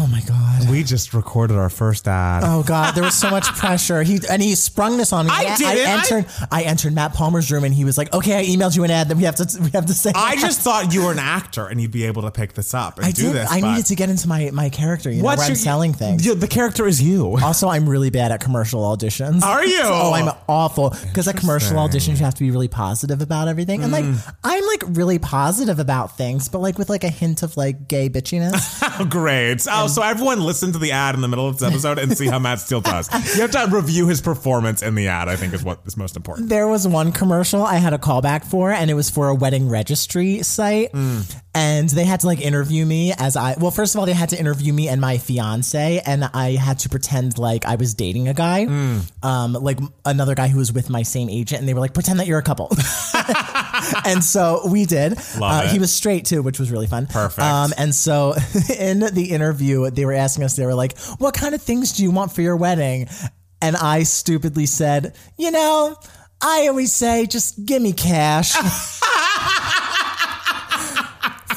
Oh my god. We just recorded our first ad. Oh god, there was so much pressure. He and he sprung this on me. I I, didn't. I- entered. I, entered Matt Palmer's room and he was like, "Okay, I emailed you an ad that we have to we have to say." I just thought you were an actor and you'd be able to pick this up and I do did. this. I needed to get into my my character. You know, where I'm selling things. Yeah, the character is you. Also, I'm really bad at commercial auditions. Are you? Oh, I'm awful. Because at commercial auditions, you have to be really positive about everything. And like, Mm. I'm like really positive about things, but like with like a hint of like gay bitchiness. Oh, great. Oh, so everyone listen to the ad in the middle of this episode and see how Matt Steele does. You have to review his performance in the ad, I think is what is most important. there was one commercial I had a callback for, and it was for a wedding registry site. And they had to like interview me as I, well, first of all, they had to interview me and my fiance, and I had to pretend like I was dating a guy, um, like another guy who was with my same agent, and they were like, pretend that you're a couple. and so we did. Uh, he was straight too, which was really fun. Perfect. Um, and so in the interview, they were asking us, they were like, what kind of things do you want for your wedding? And I stupidly said, you know, I always say, just give me cash.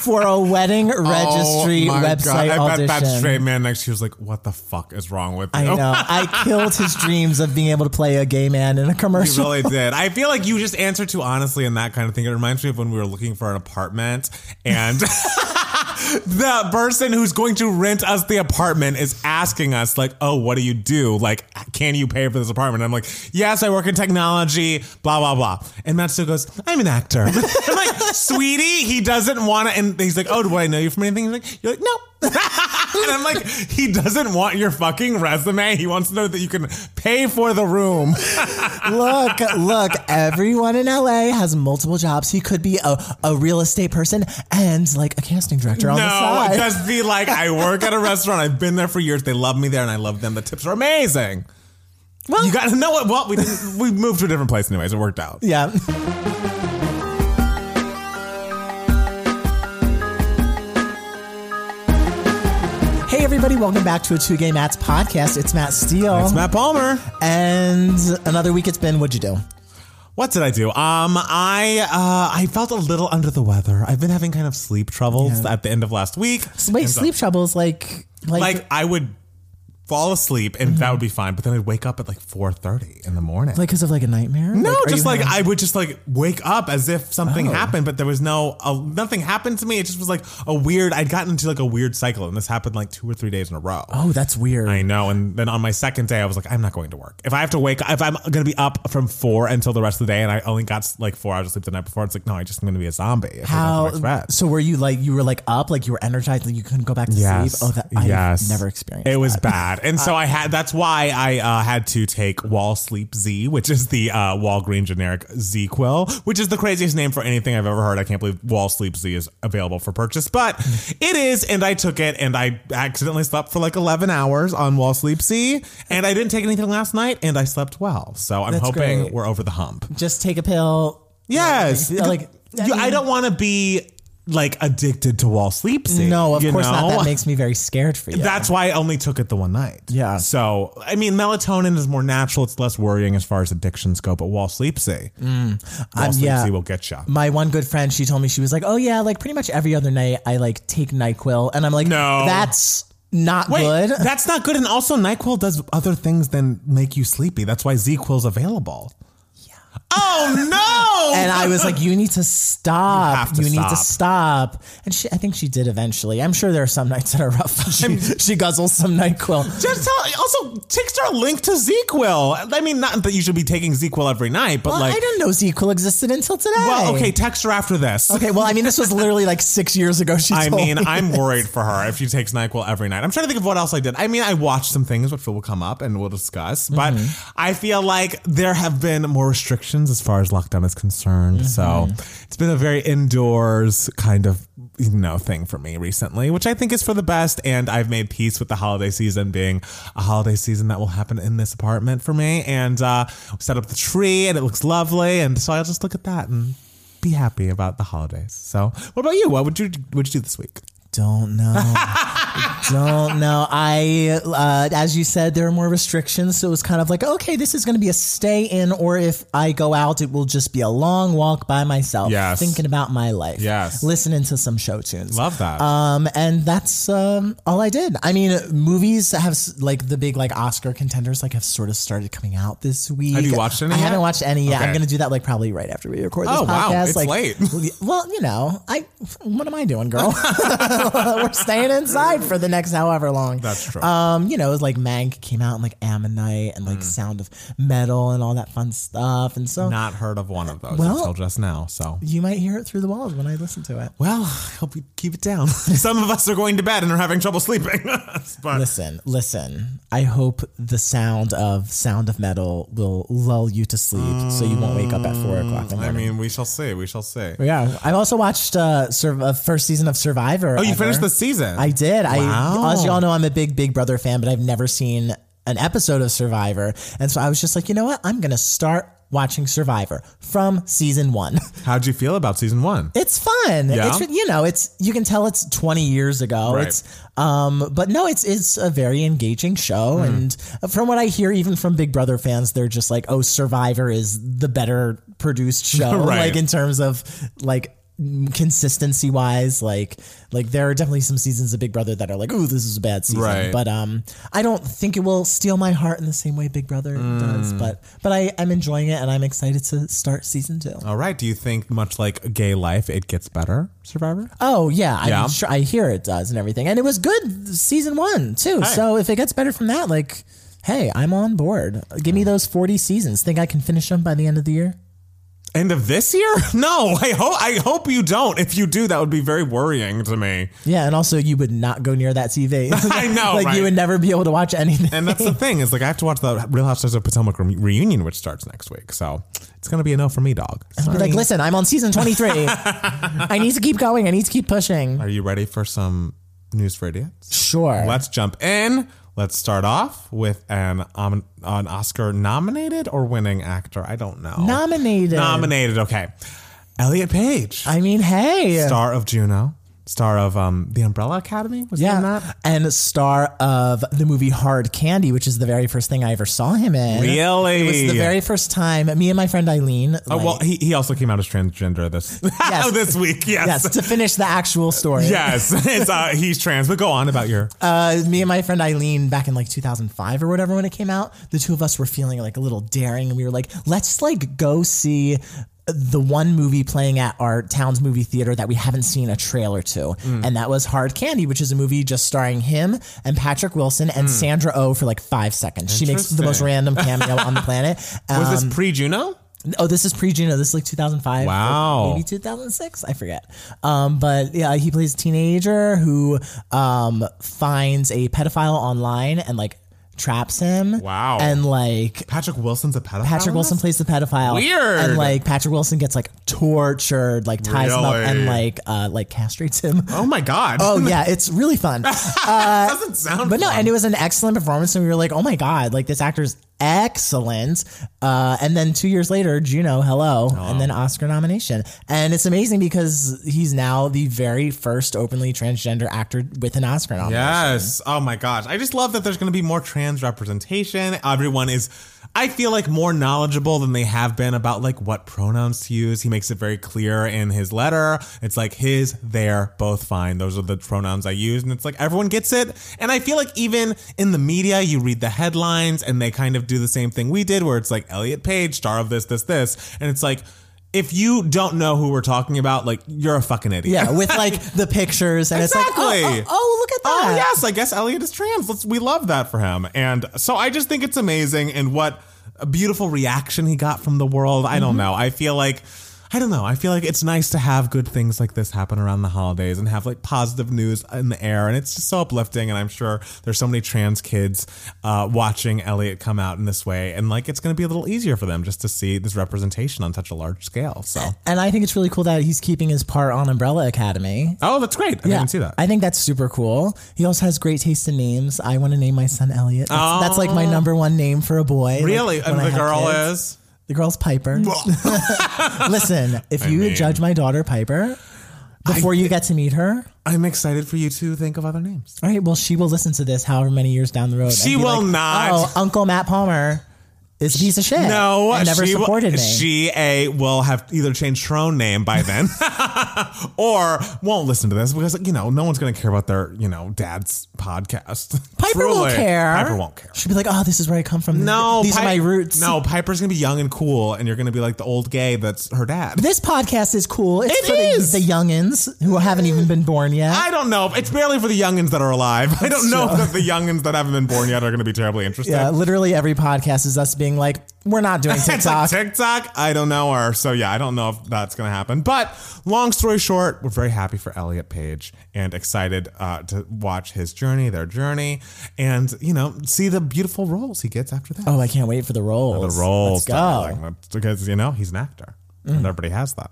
For a wedding oh registry Oh my website God. I audition. bet that straight man next to you was like, what the fuck is wrong with you? I know. I killed his dreams of being able to play a gay man in a You commercial. really did. I feel like you just answered too honestly in that kind of thing. It reminds me of when we were looking for an apartment and the person who's going to rent us the apartment is asking us like, "Oh, what do you do? Like, can you pay for this apartment?" I'm like, "Yes, I work in technology." Blah blah blah. And Matt still goes, "I'm an actor." I'm like, "Sweetie, he doesn't want to." And he's like, "Oh, do I know you from anything?" He's like, "You're like, no." and I'm like, he doesn't want your fucking resume. He wants to know that you can pay for the room. look, look, everyone in LA has multiple jobs. He could be a, a real estate person and like a casting director on the No, side. just be like, I work at a restaurant. I've been there for years. They love me there, and I love them. The tips are amazing. Well- you got to know what? Well, we didn't. We moved to a different place, anyways. It worked out. yeah. Everybody, welcome back to a Two Gay Mats podcast. It's Matt Steele. It's Matt Palmer. And another week it's been, what'd you do? What did I do? Um, I uh, I felt a little under the weather. I've been having kind of sleep troubles Yeah. at the end of last week. Wait, so- sleep troubles like like, Like I would fall asleep and that would be fine, but then I'd wake up at like four thirty in the morning. like because of like a nightmare? No, are just you like having- I would just like wake up as if something Oh. happened, but there was no uh, nothing happened to me. It just was like a weird. I'd gotten into like a weird cycle, and this happened like two or three days in a row. Oh, that's weird. I know. And then on my second day, I was like, I'm not going to work. If I have to wake, if I'm going to be up from four until the rest of the day, and I only got like four hours of sleep the night before, it's like, no, I just am going to be a zombie. if I don't How go to bed. so? Were you like you were like up, like you were energized, like you couldn't go back to Yes. sleep? Oh, that I've yes. never experienced. It was that. bad, and so I had. That's why I uh, had to take Wal-Sleep Z, which is the uh, Walgreen generic ZzzQuil, which is the craziest name for anything I've ever heard. I can't believe Wal-Sleep Z is available for purchase, but it is, and I took it, and I accidentally slept for like eleven hours on Wal-Sleep Z, and I didn't take anything last night, and I slept well. So I'm That's hoping great. we're over the hump. Just take a pill. Yes, Yeah, like You- I don't want to be like addicted to Wal-Sleep. No, of course not. That makes me very scared for you. That's why I only took it the one night. Yeah. So, I mean, melatonin is more natural. It's less worrying as far as addictions go, but Wal-Sleep Z. Wall Um, Sleep yeah. Will get you. my one good friend, she told me she was like, "Oh yeah, like pretty much every other night I like take Nyquil," and I'm like, No. that's not Wait, good." that's not good. And also, NyQuil does other things than make you sleepy. That's why ZzzQuil's available. Oh, no. and I was like, "You need to stop. You have to need to stop. stop." And she, I think she did eventually. I'm sure there are some nights that are rough. She, she guzzles some Nyquil. just tell, also, takes our link to ZzzQuil. I mean, not that you should be taking ZzzQuil every night, but Well, like, I didn't know ZzzQuil existed until today. well, okay, text her after this. Okay, well, I mean, this was literally like six years ago. She I mean, me. I'm worried for her if she takes NyQuil every night. I'm trying to think of what else I did. I mean, I watched some things which will come up and we'll discuss, but Mm-hmm. I feel like there have been more restrictions as far as lockdown is concerned. So Mm-hmm. it's been a very indoors kind of you know thing for me recently, which I think is for the best. And I've made peace with the holiday season being a holiday season that will happen in this apartment for me. And uh, set up the tree and it looks lovely. And so I'll just look at that and be happy about the holidays. So what about you? What would you what would you do this week? Don't know. don't know. I, uh, as you said, there are more restrictions, so it was kind of like, okay, this is going to be a stay in, or if I go out, it will just be a long walk by myself, Yes. thinking about my life, Yes. listening to some show tunes. Love that. Um, and that's um, all I did. I mean, movies have like the big like Oscar contenders like have sort of started coming out this week. Have you watched any I yet? haven't watched any yet. I'm gonna do that like probably right after we record this Oh, wow. podcast. It's like, late. Well, you know, I what am I doing, girl? We're staying inside for the next however long. That's true. Um, you know, it was like Mank came out and like Ammonite and like Mm. Sound of Metal and all that fun stuff, and so Not heard of one of those Well- until just now. So, you might hear it through the walls when I listen to it. well, I hope you keep it down. Some of us are going to bed and are having trouble sleeping. but Listen, listen. I hope the sound of Sound of Metal will lull you to sleep, so you won't wake up at four o'clock in the I mean, we shall see. We shall see. yeah, I've also watched uh, Sur- uh, first season of Survivor. Oh, you ever. finished the season. I did. Wow. I, as y'all know, I'm a big Big Brother fan, but I've never seen an episode of Survivor, and so I was just like, you know what? I'm gonna start watching Survivor from season one. How'd you feel about season one? It's fun. Yeah? It's you know, it's you can tell it's 20 years ago. Right. It's um but no, it's it's a very engaging show Hmm. and from what I hear even from Big Brother fans, they're just like, "Oh, Survivor is the better produced show." Right. Like in terms of like consistency wise like like there are definitely some seasons of big brother that are like oh this is a bad season Right. but um i don't think it will steal my heart in the same way big brother Hmm. does but but i i'm enjoying it and i'm excited to start season two All right. Do you think, much like gay life, it gets better, Survivor? Oh yeah, Yeah. I'm sure. I hear it does and everything, and it was good season one too. So if it gets better from that, like, hey, I'm on board. Give me those 40 seasons. Think I can finish them by the end of the year? End of this year? No, I hope I hope you don't. If you do, that would be very worrying to me. Yeah, and also you would not go near that TV. I know, like right? you would never be able to watch anything. And that's the thing is like I have to watch the Real Housewives of Potomac re- reunion, which starts next week. So it's gonna be a no for me, dog. Like, listen, I'm on season 23. I need to keep going. I need to keep pushing. Are you ready for some news for idiots? Sure. Let's jump in. Let's start off with an um, an Oscar nominated or winning actor. I don't know. Nominated. Nominated. Okay. Elliot Page, I mean, hey. star of Juno, star of um, the Umbrella Academy. Was yeah, that? and star of the movie Hard Candy, which is the very first thing I ever saw him in. Really? It was the very first time me and my friend Eileen. Oh like- well, he, he also came out as transgender this Yes. this week. Yes. yes, to finish the actual story. Yes, it's, uh, he's trans. But go on about your. Uh, me and my friend Eileen, back in like 2005 or whatever, when it came out, the two of us were feeling like a little daring, and we were like, let's like go see the one movie playing at our town's movie theater that we haven't seen a trailer to, Mm. and that was Hard Candy, which is a movie just starring him and Patrick Wilson and Sandra Oh for like five seconds. She makes the most Mm. Random cameo on the planet. Um, Was this pre Juno? Oh, this is pre Juno. This is like 2005. Wow. Maybe 2006. I forget. Um, but yeah, he plays a teenager who um, finds a pedophile online and like traps him. Wow. And like Patrick Wilson's a pedophile. Patrick Wilson plays the pedophile. Weird. And like Patrick Wilson gets like tortured, like ties him up Really? and like uh, like castrates him. Oh my god. Oh yeah, it's really fun. that doesn't sound. But no, fun. and it was an excellent performance, and we were like, "Oh my god, like this actor's excellent." Uh, and then two years later, Juno, hello, and then Oscar nomination, and it's amazing because he's now the very first openly transgender actor with an Oscar nomination. Yes. Oh my gosh. I just love that there's going to be more trans representation. Everyone is, I feel like, more knowledgeable than they have been about like what pronouns to use. He makes it very clear in his letter. It's like his, their, both fine. Those are the pronouns I use. And it's like everyone gets it. And I feel like even in the media, you read the headlines and they kind of do the same thing we did, where it's like Elliot Page, star of this, this, this. And it's like, if you don't know who we're talking about, like you're a fucking idiot. Yeah, with like the pictures, and it's like, oh, oh, oh, look at that. Oh yes, I guess Elliot is trans. Let's, we love that for him, and so I just think it's amazing, and what a beautiful reaction he got from the world. I Mm-hmm. don't know. I feel like. I don't know. I feel like it's nice to have good things like this happen around the holidays and have like positive news in the air. And it's just so uplifting. And I'm sure there's so many trans kids uh, watching Elliot come out in this way. And like it's going to be a little easier for them just to see this representation on such a large scale. So, And I think it's really cool that he's keeping his part on Umbrella Academy. oh, that's great. I didn't see that. I think that's super cool. He also has great taste in names. I want to name my son Elliot. That's, that's like my number one name for a boy. really? when and the girl kids. is? The girl's Piper. Listen, if you mean- judge my daughter Piper, before you get to meet her. I'm excited for you to think of other names. All right, well, she will listen to this however many years down the road. and She be will like, not. Oh, Uncle Matt Palmer is a piece of shit. No, and never she will- supported me. She a will have either changed her own name by then, or won't listen to this because you know no one's going to care about their you know dad's podcast. Piper Truly. won't care. Piper won't care. She'll be like, "Oh, this is where I come from. No, these Pi- are my roots." No, Piper's gonna be young and cool, and you're gonna be like the old gay that's her dad. This podcast is cool. It's It for is. The, the youngins who haven't even been born yet. I don't know. It's barely for the youngins that are alive. I don't know true. that the youngins that haven't been born yet are going to be terribly interested. yeah, literally every podcast is us being like, "We're not doing TikTok." TikTok, I don't know her. So yeah, I don't know if that's going to happen. But long story short, we're very happy for Elliot Page and excited uh, to watch his journey, their journey, and you know see the beautiful roles he gets after that. oh, I can't wait for the rolls. the roles, Let's go. darling. Because you know he's an actor, and everybody has that.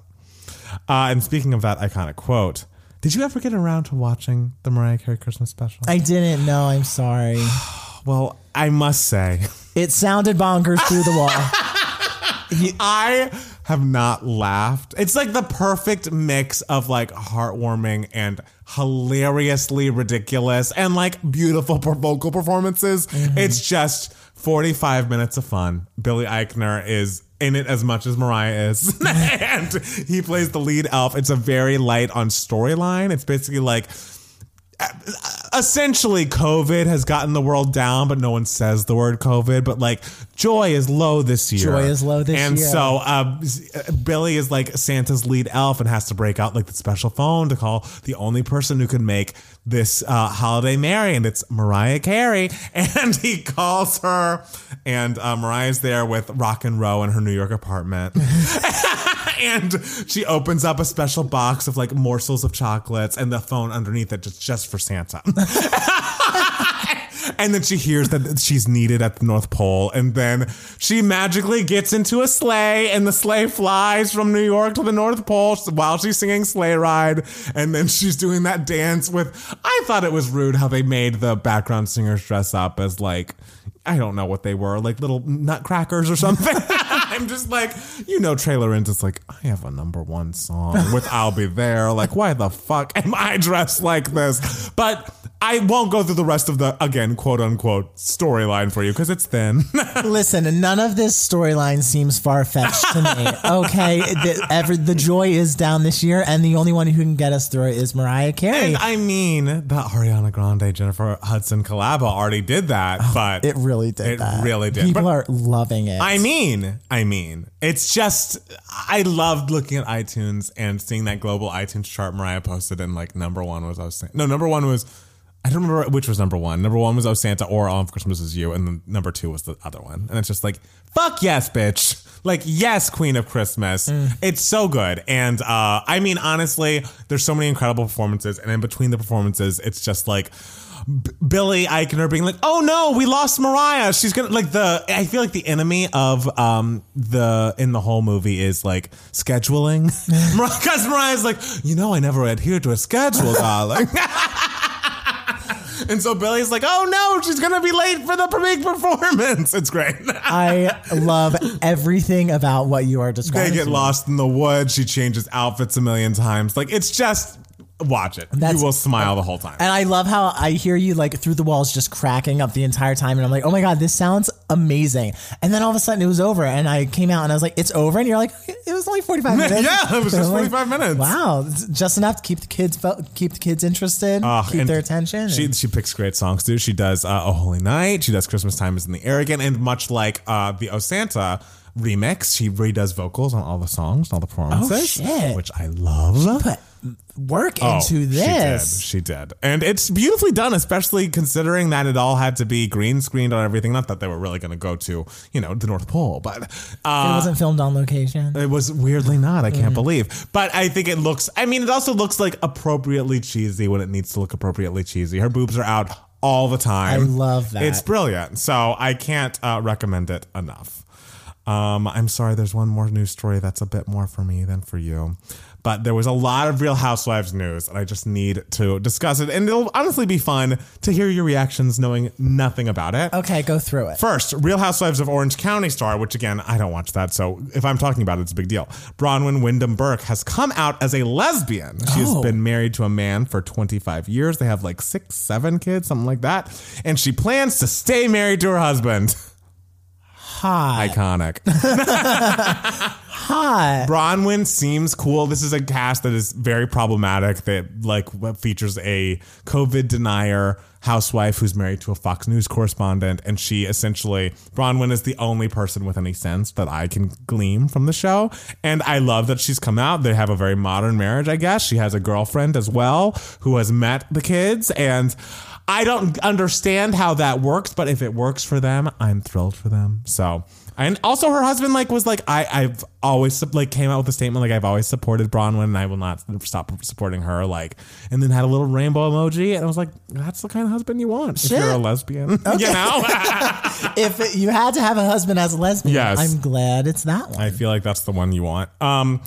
Uh, and speaking of that iconic quote, did you ever get around to watching the Mariah Carey Christmas special? I didn't know. I'm sorry. well, I must say. It sounded bonkers through the wall. I have not laughed. It's like the perfect mix of like heartwarming and hilariously ridiculous and like beautiful per- vocal performances. Mm-hmm. It's just 45 minutes of fun. Billy Eichner is in it as much as Mariah is. Mm-hmm. and he plays the lead elf. It's a very light on storyline. It's basically like essentially COVID has gotten the world down, but no one says the word COVID. But like joy is low this year. Joy is low this and year. And so uh, Billy is like Santa's lead elf and has to break out like the special phone to call the only person who can make this uh, holiday merry, and it's Mariah Carey. And he calls her, and uh, Mariah's there with Roc and Roe in her New York apartment. and she opens up a special box of like morsels of chocolates and the phone underneath it just just for Santa. and then she hears that she's needed at the North Pole and then she magically gets into a sleigh and the sleigh flies from New York to the North Pole while she's singing Sleigh Ride and then she's doing that dance with I thought it was rude how they made the background singers dress up as like I don't know what they were, like little nutcrackers or something. I'm just like, you know, Trey Lorenz is like, I have a number one song with I'll Be There. Like, why the fuck am I dressed like this? But I won't go through the rest of the, again, quote unquote, storyline for you because it's thin. Listen, none of this storyline seems far fetched to me. Okay, the, every, the joy is down this year, and the only one who can get us through it is Mariah Carey. and I mean, the Ariana Grande, Jennifer Hudson collab already did that, oh, but it really did. It that. really did. People But- are loving it. I mean, I mean, it's just I loved looking at iTunes and seeing that global iTunes chart Mariah posted, and like number one was I was saying No, number one was I don't remember which was number one. Number one was Oh Santa or All of Christmas is You, and then number two was the other one. And it's just like fuck yes, bitch. Like yes, Queen of Christmas. It's so good, and uh, I mean honestly, there's so many incredible performances, and in between the performances, it's just like. B- Billy Eichner being like, "Oh no, we lost Mariah. She's gonna like the." I feel like the enemy of um the in the whole movie is like scheduling, because Mariah's like, you know, I never adhere to a schedule, darling. and so Billy's like, "Oh no, she's gonna be late for the big performance." It's great. I love everything about what you are describing. they get lost in the woods. She changes outfits a million times. Like it's just watch it. That's- you will smile the whole time. And I love how I hear you like through the walls just cracking up the entire time. And I'm like, oh my God, this sounds amazing. And then all of a sudden it was over. And I came out and I was like, it's over. And you're like, it was only 45 minutes. Yeah, it was just I'm like, 45 minutes. Wow. It's just enough to keep the kids, fo- keep the kids interested, Ugh, keep and their attention. She she picks great songs too. She does uh, "Oh Holy Night." She does "Christmas Time Is in the Air Again," and much like uh, the "Oh Santa" remix, she redoes vocals on all the songs, and all the performances, Oh, shit. which I love. Work Oh, into this. She did. She did. And it's beautifully done, especially considering that it all had to be green screened on everything. Not that they were really going to go to, you know, the North Pole, but It uh, wasn't filmed on location. it was weirdly not. I Mm. can't believe. But I think it looks, I mean, it also looks like appropriately cheesy when it needs to look appropriately cheesy. Her boobs are out all the time. I love that. It's brilliant. So I can't uh, recommend it enough. Um, I'm sorry, there's one more news story that's a bit more for me than for you. But there was a lot of Real Housewives news, and I just need to discuss it. And it'll honestly be fun to hear your reactions knowing nothing about it. Okay, go through it. First, Real Housewives of Orange County star, which again, I don't watch that, so if I'm talking about it, it's a big deal. Braunwyn Windham-Burke has come out as a lesbian. She's Oh. been married to a man for 25 years. They have like six, seven kids, something like that. And she plans to stay married to her husband. Hot. Iconic. Hot. Braunwyn seems cool. This is a cast that is very problematic. That like features a COVID denier housewife who's married to a Fox News correspondent, and she essentially Braunwyn is the only person with any sense that I can glean from the show. And I love that she's come out. They have a very modern marriage, I guess. She has a girlfriend as well who has met the kids and. I don't understand how that works, but if it works for them, I'm thrilled for them. So, and also her husband like was like I I've always like came out with a statement like I've always supported Braunwyn and I will not stop supporting her like and then had a little rainbow emoji and I was like that's the kind of husband you want if you're a lesbian. You know? if you had to have a husband as a lesbian, Yes. I'm glad it's that one. I feel like that's the one you want. Um,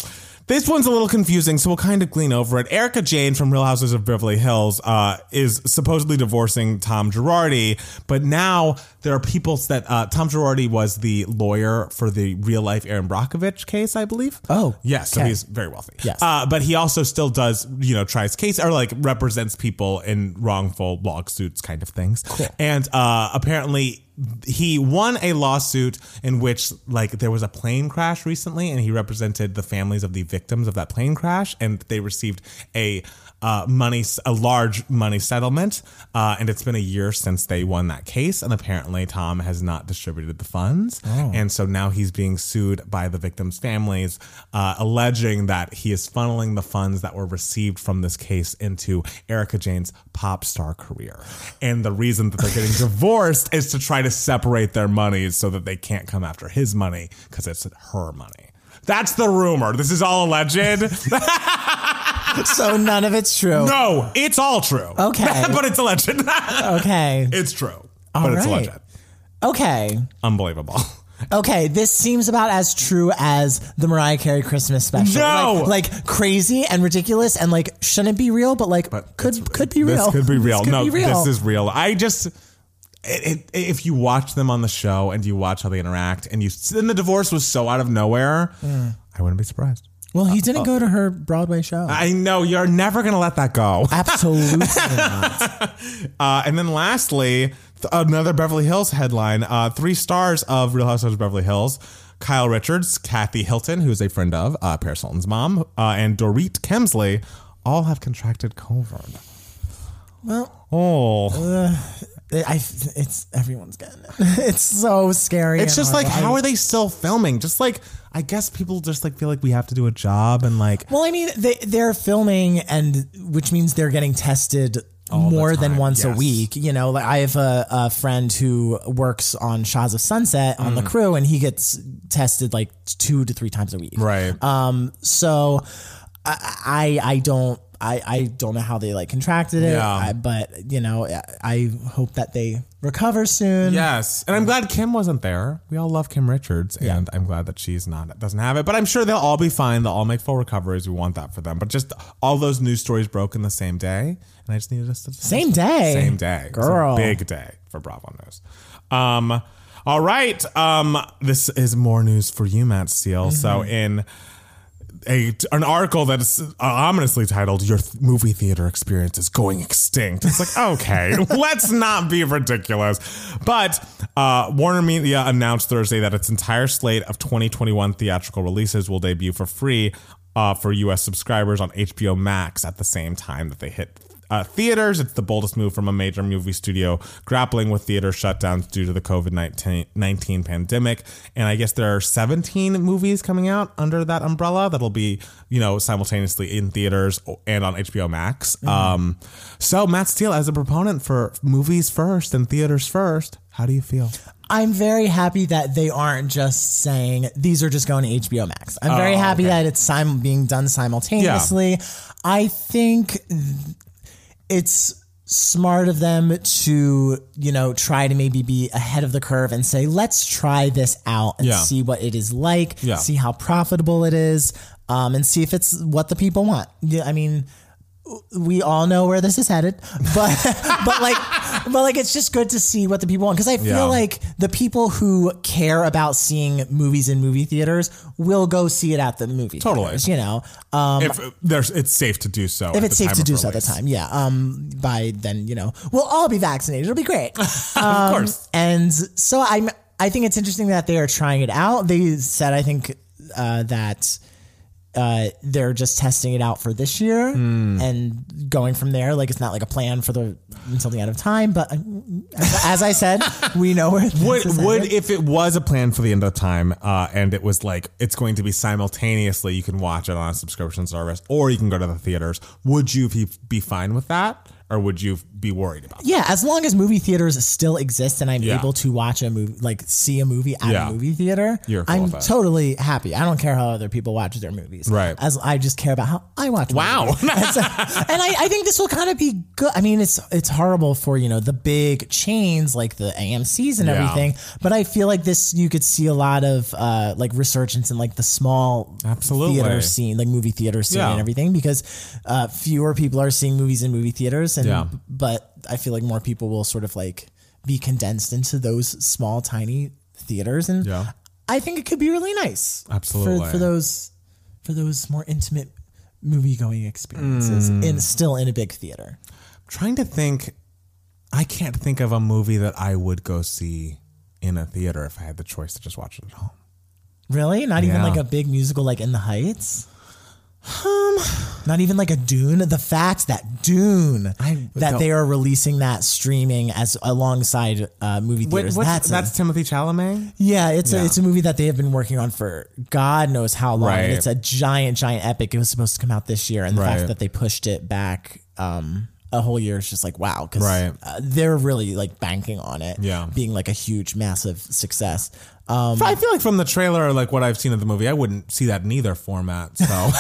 this one's a little confusing, so we'll kind of glean over it. Erika Jayne from Real Houses of Beverly Hills uh, is supposedly divorcing Tom Girardi, but now there are people that uh, Tom Girardi was the lawyer for the real life Erin Brockovich case, I believe. Oh, yes, so he's very wealthy. Yes. uh, but he also still does, you know, tries case or like represents people in wrongful lawsuits, kind of things. Cool. And uh, apparently he won a lawsuit in which like there was a plane crash recently and he represented the families of the victims of that plane crash and they received a uh, money a large money settlement uh, and it's been a year since they won that case and apparently tom has not distributed the funds and so now he's being sued by the victims families uh, alleging that he is funneling the funds that were received from this case into Erika Jayne's pop star career and the reason that they're getting divorced is to try to separate their monies so that they can't come after his money because it's her money that's the rumor. This is all alleged. so none of it's true. No, it's all true. Okay. but it's alleged. Okay. it's true. All but it's right. alleged. Okay. Unbelievable. Okay, this seems about as true as the Mariah Carey Christmas special. No! like, like crazy and ridiculous, and like shouldn't be real, but like could could be real. This could be real. This could no, be real. this is real. I just. It, it, if you watch them on the show and you watch how they interact and you then the divorce was so out of nowhere, hmm. I wouldn't be surprised. Well, he didn't go to her Broadway show. I know you're never gonna let that go. Absolutely not. Uh, and then lastly, th- another Beverly Hills headline: uh, three stars of Real Housewives of Beverly Hills. Kyle Richards, Kathy Hilton, who is a friend of uh, Paris Hilton's mom, uh, and Dorit Kemsley all have contracted COVID. Well, Oh, I, it's everyone's getting it. It's so scary. it's and just like, horrible. how are they still filming? Just like, I guess people just like feel like we have to do a job and like, Well, I mean, they they're filming, and which means they're getting tested more than once a week. You know, like I have a, a friend who works on Shahs of Sunset on Mm. the crew, and he gets tested like two to three times a week. right? Um. So, I I, I don't. I, I don't know how they like contracted it, Yeah. I, but you know I, I hope that they recover soon. Yes, and I'm glad Kim wasn't there. We all love Kim Richards, and I'm glad that she's not doesn't have it. But I'm sure they'll all be fine. They'll all make full recoveries. We want that for them. But just all those news stories broke in the same day, and I just needed us to Same day. same day, It was a Girl. big day for Bravo News. Um, all right, um, this is more news for you, Matt Steele. So in a an article that is uh, ominously titled "Your th- movie theater experience is going extinct." It's like, okay, let's not be ridiculous. But uh, Warner Media announced Thursday that its entire slate of 2021 theatrical releases will debut for free uh, for U.S. subscribers on HBO Max at the same time that they hit uh, theaters. It's the boldest move from a major movie studio grappling with theater shutdowns due to the COVID 19 pandemic. And I guess there are 17 movies coming out under that umbrella that'll be, you know, simultaneously in theaters and on HBO Max. Um, so, Matt Steele, as a proponent for movies first and theaters first, how do you feel? I'm very happy that they aren't just saying these are just going to HBO Max. I'm very Oh, happy okay. that it's sim- being done simultaneously. I think th- it's smart of them to, you know, try to maybe be ahead of the curve and say, let's try this out and Yeah. see what it is like, Yeah. see how profitable it is, um, and see if it's what the people want. Yeah, I mean, we all know where this is headed, but but like but like it's just good to see what the people want because I feel Yeah. like the people who care about seeing movies in movie theaters will go see it at the movie Totally. theaters, you know um, if there's, it's safe to do so. if it's safe to do so at the time yeah um by then you know we'll all be vaccinated it'll be great of course. and so I'm I think it's interesting that they are trying it out. They said I think uh, that uh, they're just testing it out for this year Hmm. and going from there. Like it's not like a plan for the until the end of time. But uh, as, I said, we know where Would would if it was a plan for the end of time, uh, and it was like it's going to be simultaneously, you can watch it on a subscription service, or you can go to the theaters. Would you be, be fine with that, or would you be worried about? That? Yeah, as long as movie theaters still exist and I'm Yeah. able to watch a movie, like see a movie at Yeah. a movie theater, I'm totally happy. I don't care how other people watch their movies. Right. As I just care about how I watch. Wow. and, so- and I, I think this will kind of be good. I mean, it's it's horrible for you know the big chains like the AMC's and Yeah. everything, but I feel like this you could see a lot of uh, like resurgence in like the small Absolutely. theater scene, like movie theater scene and everything, because uh, fewer people are seeing movies in movie theaters, and Yeah. but I feel like more people will sort of like be condensed into those small, tiny theaters, and Yeah. I think it could be really nice, Absolutely. for, for those for those more intimate movie going experiences Mm. in still in a big theater. I'm trying to think. I can't think of a movie that I would go see in a theater if I had the choice to just watch it at home. Really, not even like a big musical like In the Heights. Um, not even like a Dune. The fact that Dune, I that don't- they are releasing that streaming as alongside uh, movie theaters. that's that's, a- Timothée Chalamet. Yeah, it's Yeah. a it's a movie that they have been working on for God knows how long. Right. It's a giant, giant epic. It was supposed to come out this year, and the Right. fact that they pushed it back um, a whole year is just like wow, because Right. uh, they're really like banking on it, Yeah. being like a huge, massive success. Um, I feel like from the trailer, like what I've seen of the movie, I wouldn't see that in either format. So,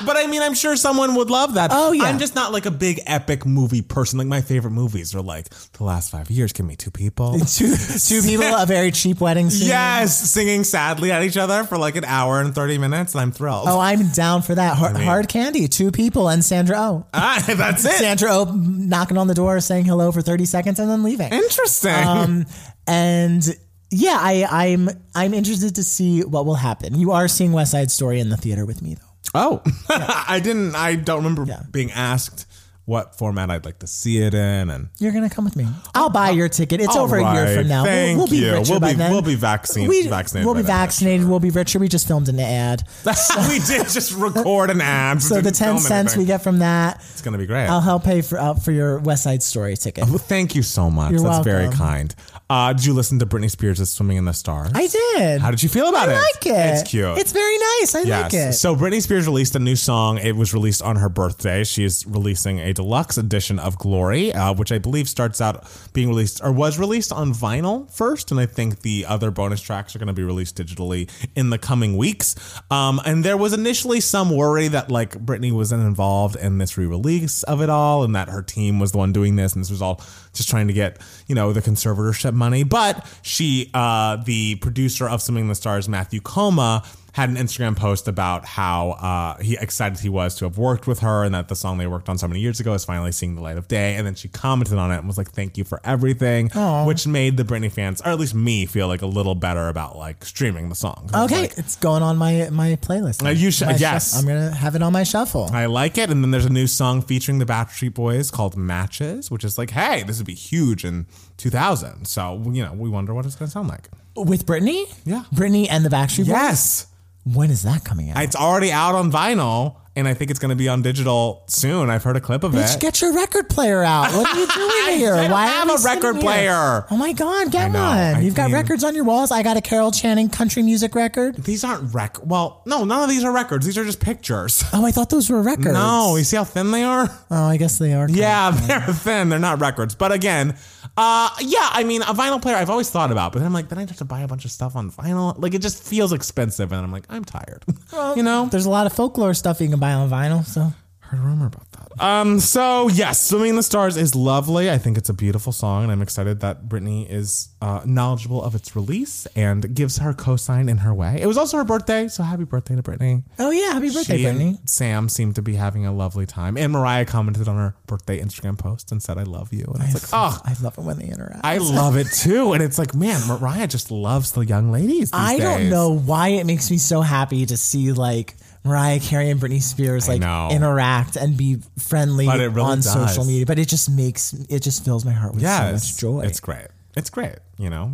but I mean, I'm sure someone would love that. Oh, yeah. I'm just not like a big epic movie person. Like my favorite movies are like the last five years. Give me two people. two two people, a very cheap wedding scene. Yes, singing sadly at each other for like an hour and 30 minutes, and I'm thrilled. Oh, I'm down for that. Hard, mean- hard candy, two people, and Sandra Oh. Ah, that's it. Sandra Oh knocking on the door, saying hello for 30 seconds, and then leaving. Interesting. Um, and yeah, I, I'm I'm interested to see what will happen. You are seeing West Side Story in the theater with me, though. oh, I didn't, I don't remember Yeah. being asked what format I'd like to see it in. And You're gonna come with me. I'll buy your ticket. It's All over a year from now. We'll- we'll, be you. richer We'll by be- then. we'll be vaccine- We, vaccinated We'll be vaccinated. We'll be richer. We just filmed an ad. we did just record an ad. So the ten cents we get from that, It's going to be great. I'll help pay for uh, for your West Side Story ticket. Well, thank you so much. You're That's very kind. Uh, did you listen to Britney Spears' Swimming in the Stars? I did. How did you feel about I it? I like it. It's cute. It's very nice. I like it. So Britney Spears released a new song. It was released on her birthday. She is releasing a deluxe edition of Glory, uh, which I believe starts out being released or was released on vinyl first, and I think the other bonus tracks are going to be released digitally in the coming weeks. Um, and there was initially some worry that like Britney wasn't involved in this re-release of it all, and that her team was the one doing this, and this was all just trying to get you know the conservatorship money. But she, uh, the producer of Swimming in the Stars, Matthew Koma had an Instagram post about how uh, he excited he was to have worked with her and that the song they worked on so many years ago is finally seeing the light of day. And then she commented on it and was like, "Thank you for everything," which made the Britney fans, or at least me, feel like a little better about like streaming the song. Okay, like, it's going on my my playlist. Uh, you should- My yes. shuff- I'm gonna have it on my shuffle. I like it. And then there's a new song featuring the Backstreet Boys called Matches, which is like, hey, this would be huge in 2000. So, you know, we wonder what it's going to sound like. With Britney? Yeah. Britney and the Backstreet Boys? Yes. When is that coming out? It's already out on vinyl, and I think it's going to be on digital soon. I've heard a clip of Bitch, it. get your record player out. What are you doing here? I Why have a record here? player. Oh my God, get know. one. I You've got records on your walls. I got a Carol Channing country music record. These aren't rec. Well, no, none of these are records. These are just pictures. Oh, I thought those were records. No, you see how thin they are? Oh, I guess they are. Yeah, they're thin. They're not records. But again, uh, yeah, I mean, a vinyl player I've always thought about, but then I'm like, then I have to buy a bunch of stuff on vinyl. Like, it just feels expensive, and I'm like, I'm tired. you know? There's a lot of folklore stuff you can buy on vinyl. So Heard a rumor about that. Um. So yes, "Swimming in the Stars" is lovely. I think it's a beautiful song, and I'm excited that Britney is uh, knowledgeable of its release and gives her a cosign in her way. It was also her birthday, so happy birthday to Britney. Oh yeah, happy birthday, She and Britney. Sam seemed to be having a lovely time, and Mariah commented on her birthday Instagram post and said, "I love you." And I was like, oh, I love it when they interact. I love it too. And it's like, man, Mariah just loves the young ladies. I don't know why it makes me so happy to see like Mariah Carey and Britney Spears like interact and be friendly really on does. social media. But it just makes it just fills my heart with Yeah, so much joy. It's great. It's great. You know.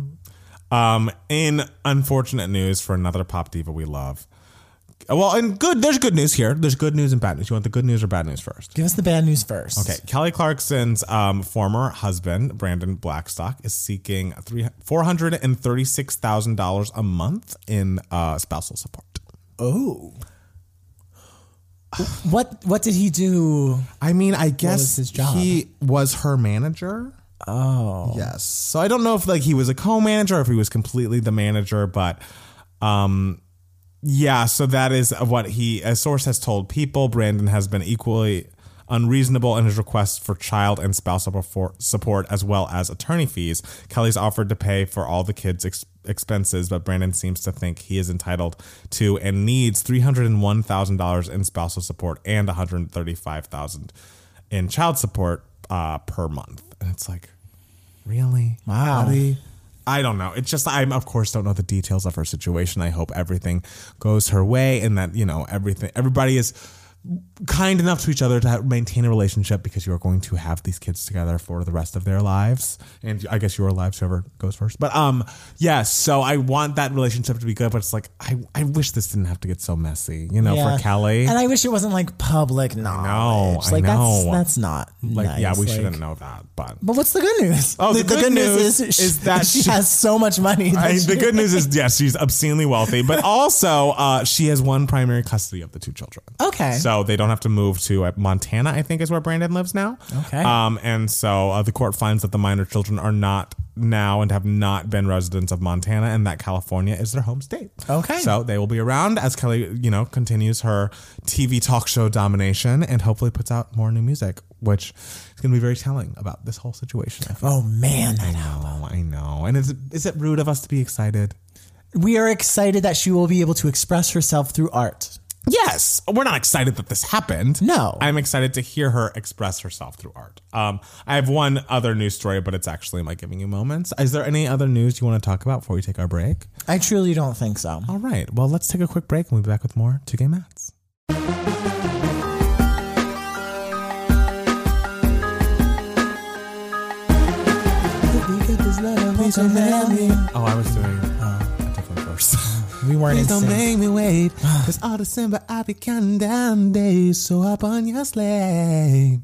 Um, in unfortunate news for another pop diva we love. Well, and good. There's good news here. There's good news and bad news. You want the good news or bad news first? Give us the bad news first. Okay, Kelly Clarkson's um, former husband, Brandon Blackstock, is seeking three four hundred and thirty six thousand dollars a month in uh, spousal support. Oh. What what did he do? I mean, I guess was his job? he was her manager. Oh. Yes. So I don't know if like he was a co-manager or if he was completely the manager, but um yeah, so that is what he a source has told people. Brandon has been equally unreasonable in his requests for child and spousal support as well as attorney fees. Kelly's offered to pay for all the kids' ex- expenses, but Brandon seems to think he is entitled to and needs $301,000 in spousal support and $135,000 in child support uh, per month. And it's like, really? Wow. Buddy? I don't know. It's just I of course don't know the details of her situation. I hope everything goes her way and that, you know, everything everybody is kind enough to each other to maintain a relationship because you are going to have these kids together for the rest of their lives and I guess your lives whoever goes first. But um yes, so I want that relationship to be good, but it's like I, I wish this didn't have to get so messy, you know, Yeah. for Kelly. And I wish it wasn't like public knowledge. I like that's that's not like nice. yeah, we Like- shouldn't know that, but But what's the good news? Oh, the good news is, is that she, she- has so much money. I, the good news is yes, she's obscenely wealthy, but also uh, she has one primary custody of the two children. Okay. So they don't have to move to uh, Montana, I think is where Brandon lives now. Okay. Um, and so uh, the court finds that the minor children are not now and have not been residents of Montana and that California is their home state. Okay. So they will be around as Kelly, you know, continues her TV talk show domination and hopefully puts out more new music, which is going to be very telling about this whole situation. Oh man, I know. I know. And is, is it rude of us to be excited? We are excited that she will be able to express herself through art. Yes, we're not excited that this happened. No. I'm excited to hear her express herself through art. Um, I have one other news story, but it's actually my giving you moments. Is there any other news you want to talk about before we take our break? I truly don't think so. All right. Well, let's take a quick break and we'll be back with more Two Gay Mats. Oh, I was doing We weren't in sync. make me wait. Ah. Cause all December I be counting down days. So up on your sleigh.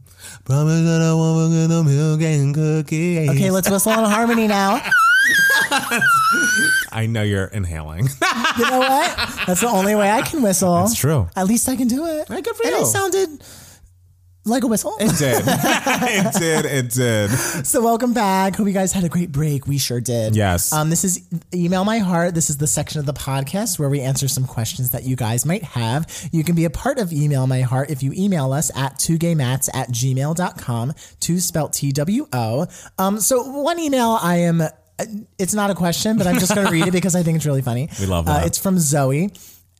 Promise that I won't forget the milk and cookies. Okay, let's whistle on harmony now. I know you're inhaling. You know what? That's the only way I can whistle. That's true. At least I can do it. Hey, good for and you. it sounded like a whistle. It did. it did. It did. So welcome back. Hope you guys had a great break. We sure did. Yes. Um, this is Email My Heart. This is the section of the podcast where we answer some questions that you guys might have. You can be a part of Email My Heart if you email us at twogaymats at gmail.com, two spelt T-W-O. Um, so one email I am, it's not a question, but I'm just going to read it because I think it's really funny. We love Uh, it's from Zoe.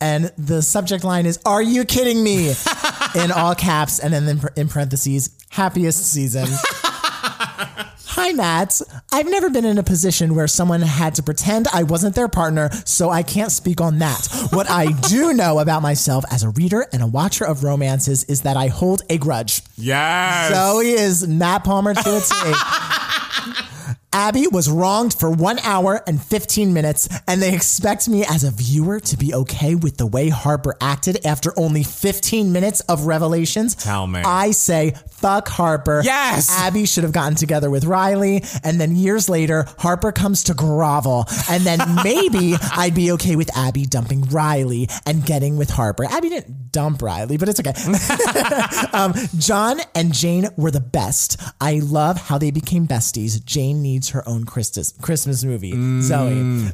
And the subject line is, Are you kidding me? in all caps. And then in parentheses, happiest season. Hi, Matt. I've never been in a position where someone had to pretend I wasn't their partner, so I can't speak on that. What I do know about myself as a reader and a watcher of romances is that I hold a grudge. Yes. Zoe is Matt Palmer to a T. Abby was wronged for one hour and 15 minutes, and they expect me as a viewer to be okay with the way Harper acted after only 15 minutes of revelations. Tell me. I say, fuck Harper. Yes. Abby should have gotten together with Riley, and then years later, Harper comes to grovel, and then maybe I'd be okay with Abby dumping Riley and getting with Harper. Abby didn't dump Riley, but it's okay. um, John and Jane were the best. I love how they became besties. Jane needs her own Christmas Christmas movie. Zoe.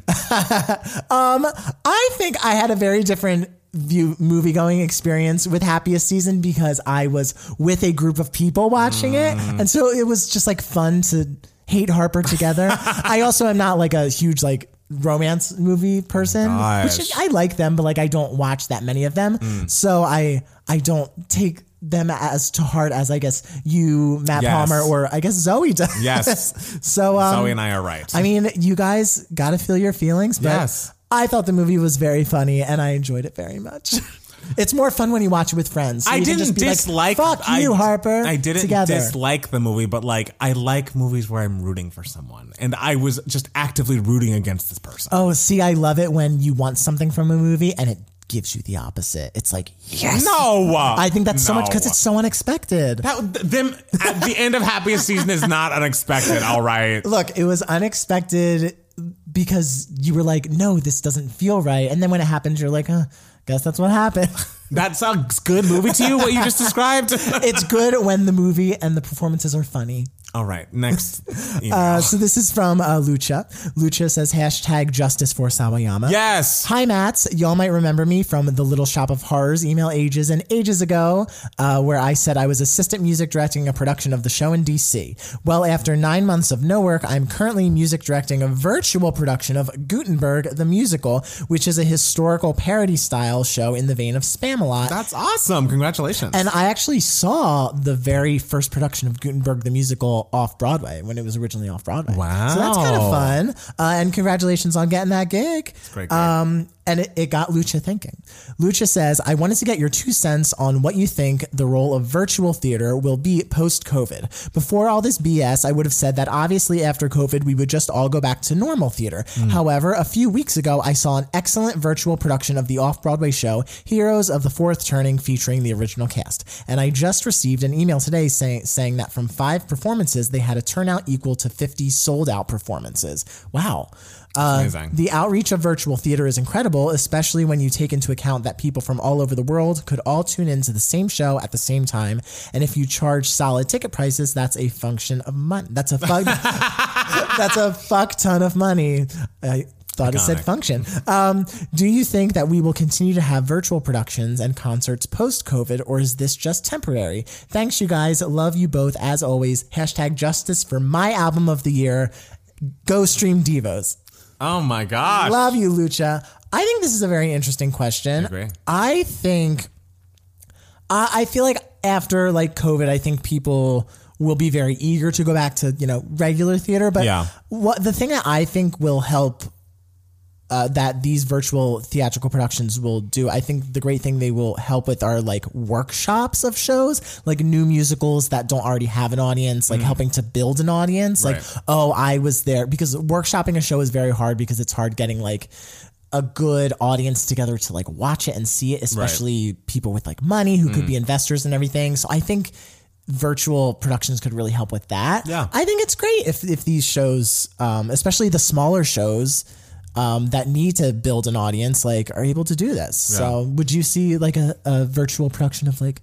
um, I think I had a very different view movie going experience with happiest season because I was with a group of people watching it, Mm. and so it was just like fun to hate Harper together. I also am not like a huge like romance movie person, Gosh. which I like them, but like I don't watch that many of them, Mm. so I I don't take them as to heart as I guess you, Matt Yes. Palmer, or I guess Zoe does. Yes. so um, Zoe and I are right. I mean, you guys got to feel your feelings, but Yes. I thought the movie was very funny and I enjoyed it very much. it's more fun when you watch it with friends. So I didn't just be dislike. Like, Fuck I, you, Harper. I didn't together. dislike the movie, but like I like movies where I'm rooting for someone, and I was just actively rooting against this person. Oh, see, I love it when you want something from a movie and it gives you the opposite. It's like yes. No, I think that's so much because it's so unexpected. That, them at the end of happiest season is not unexpected. All right. Look, it was unexpected because you were like, no, this doesn't feel right. And then when it happens, you're like, huh, guess that's what happened. That sounds good movie to you. What you just described. it's good when the movie and the performances are funny. All right. Next. Email. Uh, so this is from uh, Lucha. Lucha says hashtag justice for Sawayama. yes. Hi, Mats. Y'all might remember me from the Little Shop of Horrors email ages and ages ago, uh, where I said I was assistant music directing a production of the show in DC. Well, after nine months of no work, I'm currently music directing a virtual production of Gutenberg the Musical, which is a historical parody style show in the vein of Spamalot. That's awesome. Congratulations. And I actually saw the very first production of Gutenberg the Musical off Broadway when it was originally off Broadway. Wow. So that's kind of fun. Uh, and congratulations on getting that gig. great, great. Um, and it, it got Lucha thinking. Lucha says, I wanted to get your two cents on what you think the role of virtual theater will be post COVID. Before all this BS, I would have said that obviously after COVID, we would just all go back to normal theater. Mm. However, a few weeks ago, I saw an excellent virtual production of the off Broadway show, Heroes of the Fourth Turning, featuring the original cast. And I just received an email today saying, saying that from five performances, they had a turnout equal to 50 sold out performances. Wow. Uh, the outreach of virtual theater is incredible, especially when you take into account that people from all over the world could all tune into the same show at the same time. And if you charge solid ticket prices, that's a function of money. That's a fuck. that's a fuck ton of money. I thought it said function. Um, do you think that we will continue to have virtual productions and concerts post COVID, or is this just temporary? Thanks, you guys. Love you both as always. Hashtag justice for my album of the year. Go stream Devos. Oh my gosh. Love you, Lucha. I think this is a very interesting question. I agree. I think I, I feel like after like COVID, I think people will be very eager to go back to you know regular theater. But Yeah. what the thing that I think will help uh, that these virtual theatrical productions will do. I think the great thing they will help with are like workshops of shows, like new musicals that don't already have an audience, like helping to build an audience. Like, oh, I was there because workshopping a show is very hard because it's hard getting like a good audience together to like watch it and see it, especially people with like money who could be investors and everything. So I think virtual productions could really help with that. Yeah. I think it's great if if these shows, um, especially the smaller shows, um, that need to build an audience, like are able to do this. So would you see like a, a virtual production of like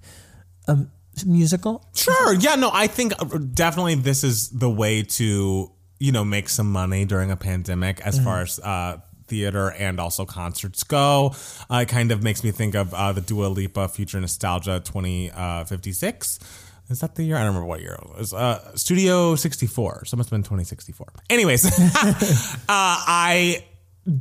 a musical? Sure. Yeah. No, I think uh, definitely this is the way to you know make some money during a pandemic as far as. Uh, Theater and also concerts go. Uh, it kind of makes me think of uh, the Dua Lipa Future Nostalgia 2056. Is that the year? I don't remember what year it was. Uh, Studio 64. So it must have been 2064. Anyways, uh, I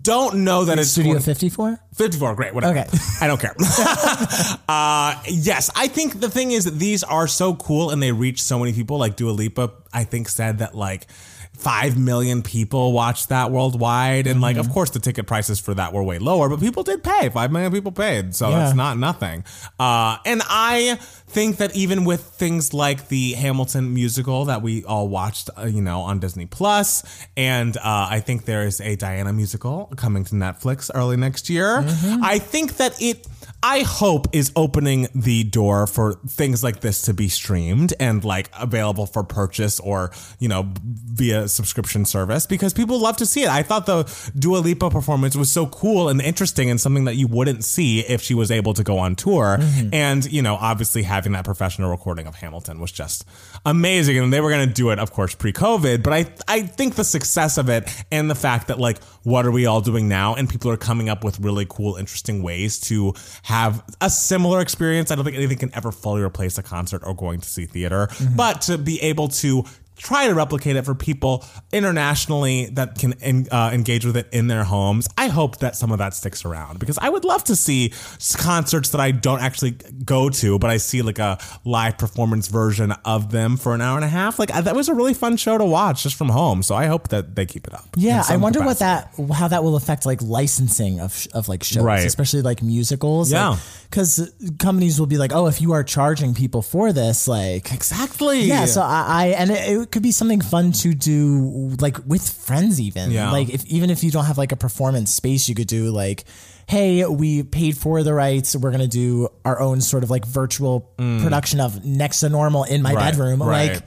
don't know that it's Studio fifty four? 54, great, whatever. Okay. I don't care. uh, yes, I think the thing is that these are so cool and they reach so many people. Like Dua Lipa, I think, said that like 5 million people watched that worldwide. And like, of Mm-hmm. course, the ticket prices for that were way lower, but people did pay. 5 million people paid. So Yeah. that's not nothing. Uh, and I think that even with things like the Hamilton musical that we all watched, uh, you know, on Disney Plus, and uh, I think there is a Diana musical coming to Netflix early next year. I think that it. I hope is opening the door for things like this to be streamed and like available for purchase or you know via subscription service because people love to see it. I thought the Dua Lipa performance was so cool and interesting and something that you wouldn't see if she was able to go on tour. And you know, obviously having that professional recording of Hamilton was just amazing. And they were going to do it, of course, pre-COVID. But I I think the success of it and the fact that like what are we all doing now and people are coming up with really cool, interesting ways to have a similar experience. I don't think anything can ever fully replace a concert or going to see theater, mm-hmm. but to be able to try to replicate it for people internationally that can uh, engage with it in their homes. I hope that some of that sticks around because I would love to see concerts that I don't actually go to, but I see like a live performance version of them for an hour and a half. Like I, that was a really fun show to watch just from home. So I hope that they keep it up. Yeah, I wonder what that how that will affect like licensing of of like shows, Right. especially like musicals. Yeah. because companies will be like, oh, if you are charging people for this, like exactly. yeah. So I, I and it, it could be something fun to do like with friends, even Yeah. like if even if you don't have like a performance space, you could do like. Hey, we paid for the rights. We're gonna do our own sort of like virtual production of Next to Normal in my Mm. Right, bedroom. right. Like,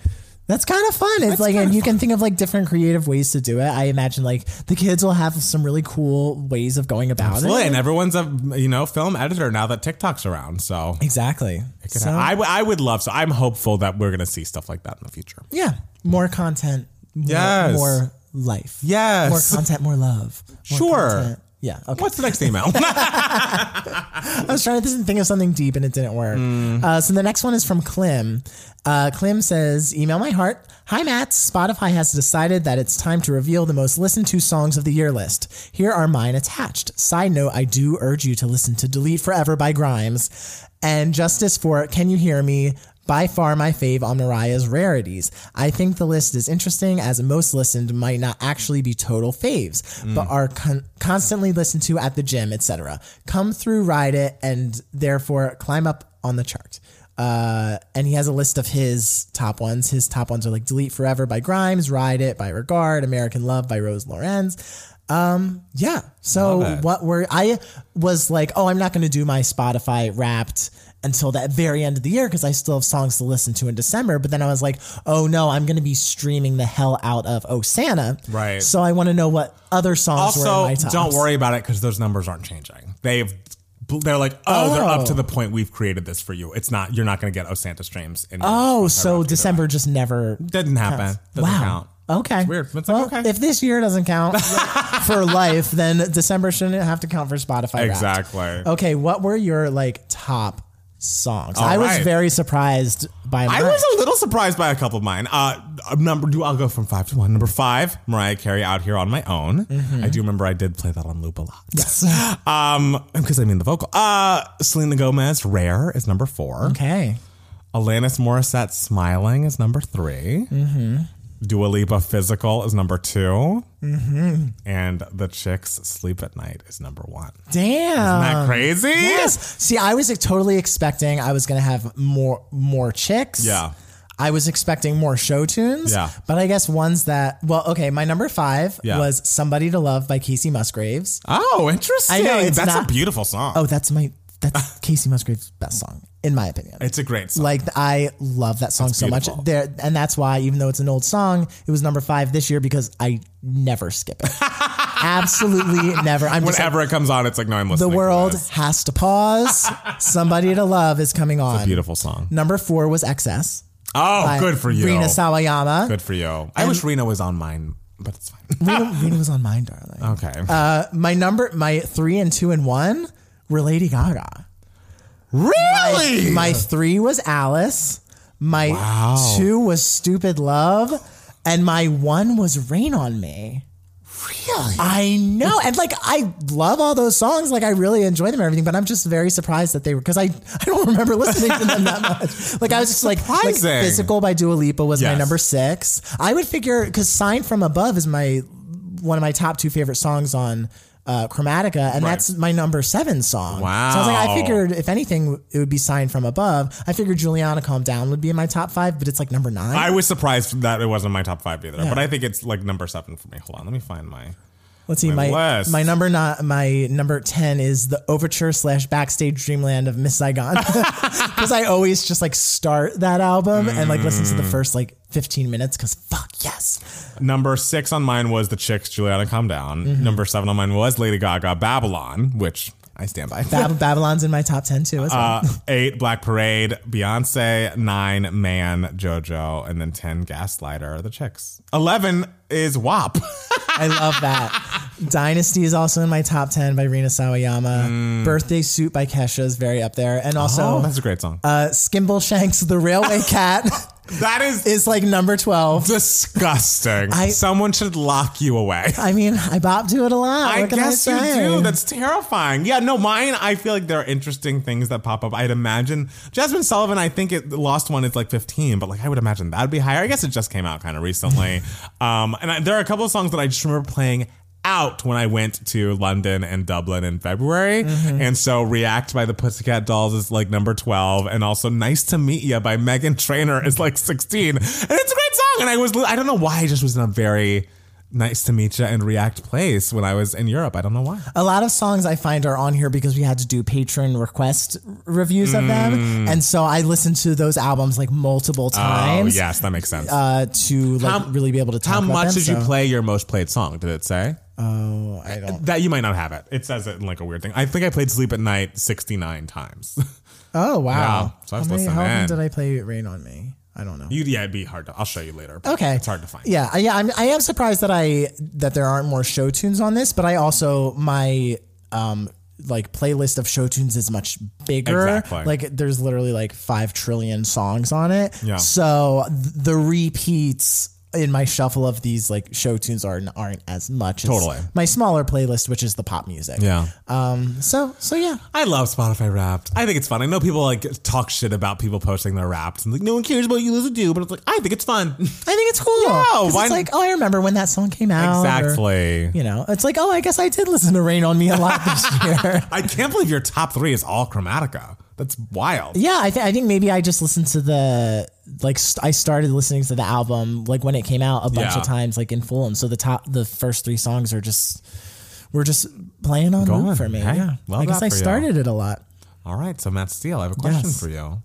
that's kind of fun. It's like, and you can think of like different creative ways to do it. I imagine like the kids will have some really cool ways of going about Absolutely. it. And everyone's a you know film editor now that TikTok's around. So Exactly. So, I, w- I would love so I'm hopeful that we're gonna see stuff like that in the future. yeah, more content. More, Yes. More life. Yes. More content. More love. More Sure. content. Yeah. Okay. What's the next email? I was trying to think of something deep and it didn't work. Uh, so the next one is from Clem. Uh, Clem says, "Email my heart. Hi Matt. Spotify has decided that it's time to reveal the most listened to songs of the year list. Here are mine attached. Side note: I do urge you to listen to "Delete Forever" by Grimes and "Justice for Can You Hear Me." By far my fave on Mariah's rarities. I think the list is interesting as most listened might not actually be total faves, but are con- constantly listened to at the gym, etc. Come through, ride it, and therefore climb up on the chart. Uh, and he has a list of his top ones. His top ones are like Delete Forever by Grimes, Ride It by Regard, American Love by Rose Lorenz. Um, yeah. So what were I was like, oh, I'm not going to do my Spotify Wrapped until that very end of the year because I still have songs to listen to in December. But then I was like, oh no, I'm going to be streaming the hell out of Oh Santa. Right. So I want to know what other songs were in also, don't worry about it because those numbers aren't changing. They've they're like, oh, they're up to oh. the point we've created this for you. It's not you're not going to get Osanta streams. In Oh, so December just never didn't happen. Doesn't wow. count. Okay. It's weird. It's like, okay. if this year doesn't count for life, then December shouldn't have to count for Spotify. Wrapped. Exactly. Okay, what were your like top songs? All I was right. very surprised by I was a little surprised by a couple of mine. Uh, number do I'll go from five to one. Number five, Mariah Carey out here on my own. Mm-hmm. I do remember I did play that on loop a lot. Yes. um, because I mean the vocal. Uh, Selena Gomez, Rare is number four. okay. Alanis Morissette, Smiling is number 3 Mm-hmm. Dua Lipa, Physical is number 2 Mm-hmm. And The Chicks, Sleep at Night is number one. Damn. Isn't that crazy? Yes. See, I was like, totally expecting I was gonna have more more chicks. Yeah. I was expecting more show tunes. Yeah. But I guess ones that well, okay, my number five Yeah. was Somebody to Love by Kacey Musgraves. Oh, interesting. I know, That's not- a beautiful song. Oh, that's my that's Kacey Musgraves' best song, in my opinion. It's a great song. Like I love that song so much. There, and that's why, even though it's an old song, it was number five this year because I never skip it. Absolutely never. I'm just like, Whenever it comes on, it's like, no, I'm listening. the world has to pause. Somebody to love is coming on. It's a beautiful song. Number four was XS. Oh, good for you. Rina Sawayama. Good for you. I wish Rina was on mine, but it's fine. Rina, Rina was on mine, darling. Okay. Uh, my number, my three and two and one were Lady Gaga. Really? My three was Alice. My Wow. two was Stupid Love. And my one was Rain on Me. really? I know. And like, I love all those songs. Like, I really enjoy them and everything, but I'm just very surprised that they were, because I, I don't remember listening to them that much. Like, I was just like, like Physical by Dua Lipa was my number six. I would figure, because Sign from Above is my, one of my top two favorite songs on uh, Chromatica, and that's my number seven song. Wow! So I was like, I figured if anything, it would be Sign from Above. I figured Julianna Calm Down would be in my top five, but it's like number nine. I was surprised that it wasn't my top five either, but I think it's like number seven for me. Hold on, let me find my. Let's see, My my my number not my number ten is the overture slash backstage dreamland of Miss Saigon because I always just like start that album and like listen Mm. to the first like fifteen minutes because fuck yes Number six on mine was the Chicks, Julianna, calm down. Mm-hmm. Number seven on mine was Lady Gaga, Babylon, which I stand by. Bab- Babylon's in my top ten too as well. Uh, eight, Black Parade, Beyonce, nine, Man, JoJo, and then ten, Gaslighter, the Chicks. Eleven is WAP. I love that Dynasty is also in my top 10 by Rina Sawayama. Birthday Suit by Kesha is very up there. And also, Mm. oh, that's a great song. uh, Skimbleshanks, The Railway Cat, that is is like number 12. disgusting. I- Someone should lock you away. I mean, I bop to it a lot. I What can guess you say? do. That's terrifying. Yeah, no, mine. I feel like there are interesting things that pop up. I'd imagine Jazmine Sullivan. I think it the lost one is like fifteen, but like I would imagine that'd be higher. I guess it just came out kind of recently. um, and I, there are a couple of songs that I just remember playing out when I went to London and Dublin in February. Mm-hmm. And so React by the Pussycat Dolls is like number 12 and also Nice to Meet You by Meghan Trainor is like 16. And it's a great song and I was I don't know why I just was in a very nice to meet you and react place when I was in Europe. I don't know why. A lot of songs I find are on here because we had to do patron request reviews of Mm. them. And so I listened to those albums like multiple times. Oh, times. yes, that makes sense. Uh, to like How- really be able to talk How much them, did you play your most played song? Did it say? Oh, I don't. That you might not have it. It says it in like a weird thing. I think I played Sleep at Night 69 times. Oh wow! Yeah, so I was how many, listening how often did I play "Rain on Me"? I don't know. you, yeah, it'd be hard to. I'll show you later. Okay, It's hard to find. Yeah, yeah. I'm, I am surprised that I that there aren't more show tunes on this, but I also my um like playlist of show tunes is much bigger. Exactly. Like there's literally like five trillion songs on it. Yeah. So th- the repeats in my shuffle of these like show tunes aren't aren't as much as Totally. my smaller playlist, which is the pop music. Yeah. Um. So so yeah. I love Spotify Wrapped. I think it's fun. I know people like talk shit about people posting their Wrapped and like no one cares about you listen to, but it's like I think it's fun. I think it's cool. Yeah, 'Cause why- it's like, oh, I remember when that song came out. or, exactly. you know, it's like, oh, I guess I did listen to Rain on Me a lot this year. I can't believe your top three is all Chromatica. That's wild. yeah, I, th- I think maybe I just listened to the like st- I started listening to the album like when it came out a bunch Yeah. of times like in full, and so the top the first three songs are just were just playing on Going. loop for me. Hey, yeah, love I guess I for you. started it a lot. All right, so Matt Steele, I have a question Yes. for you.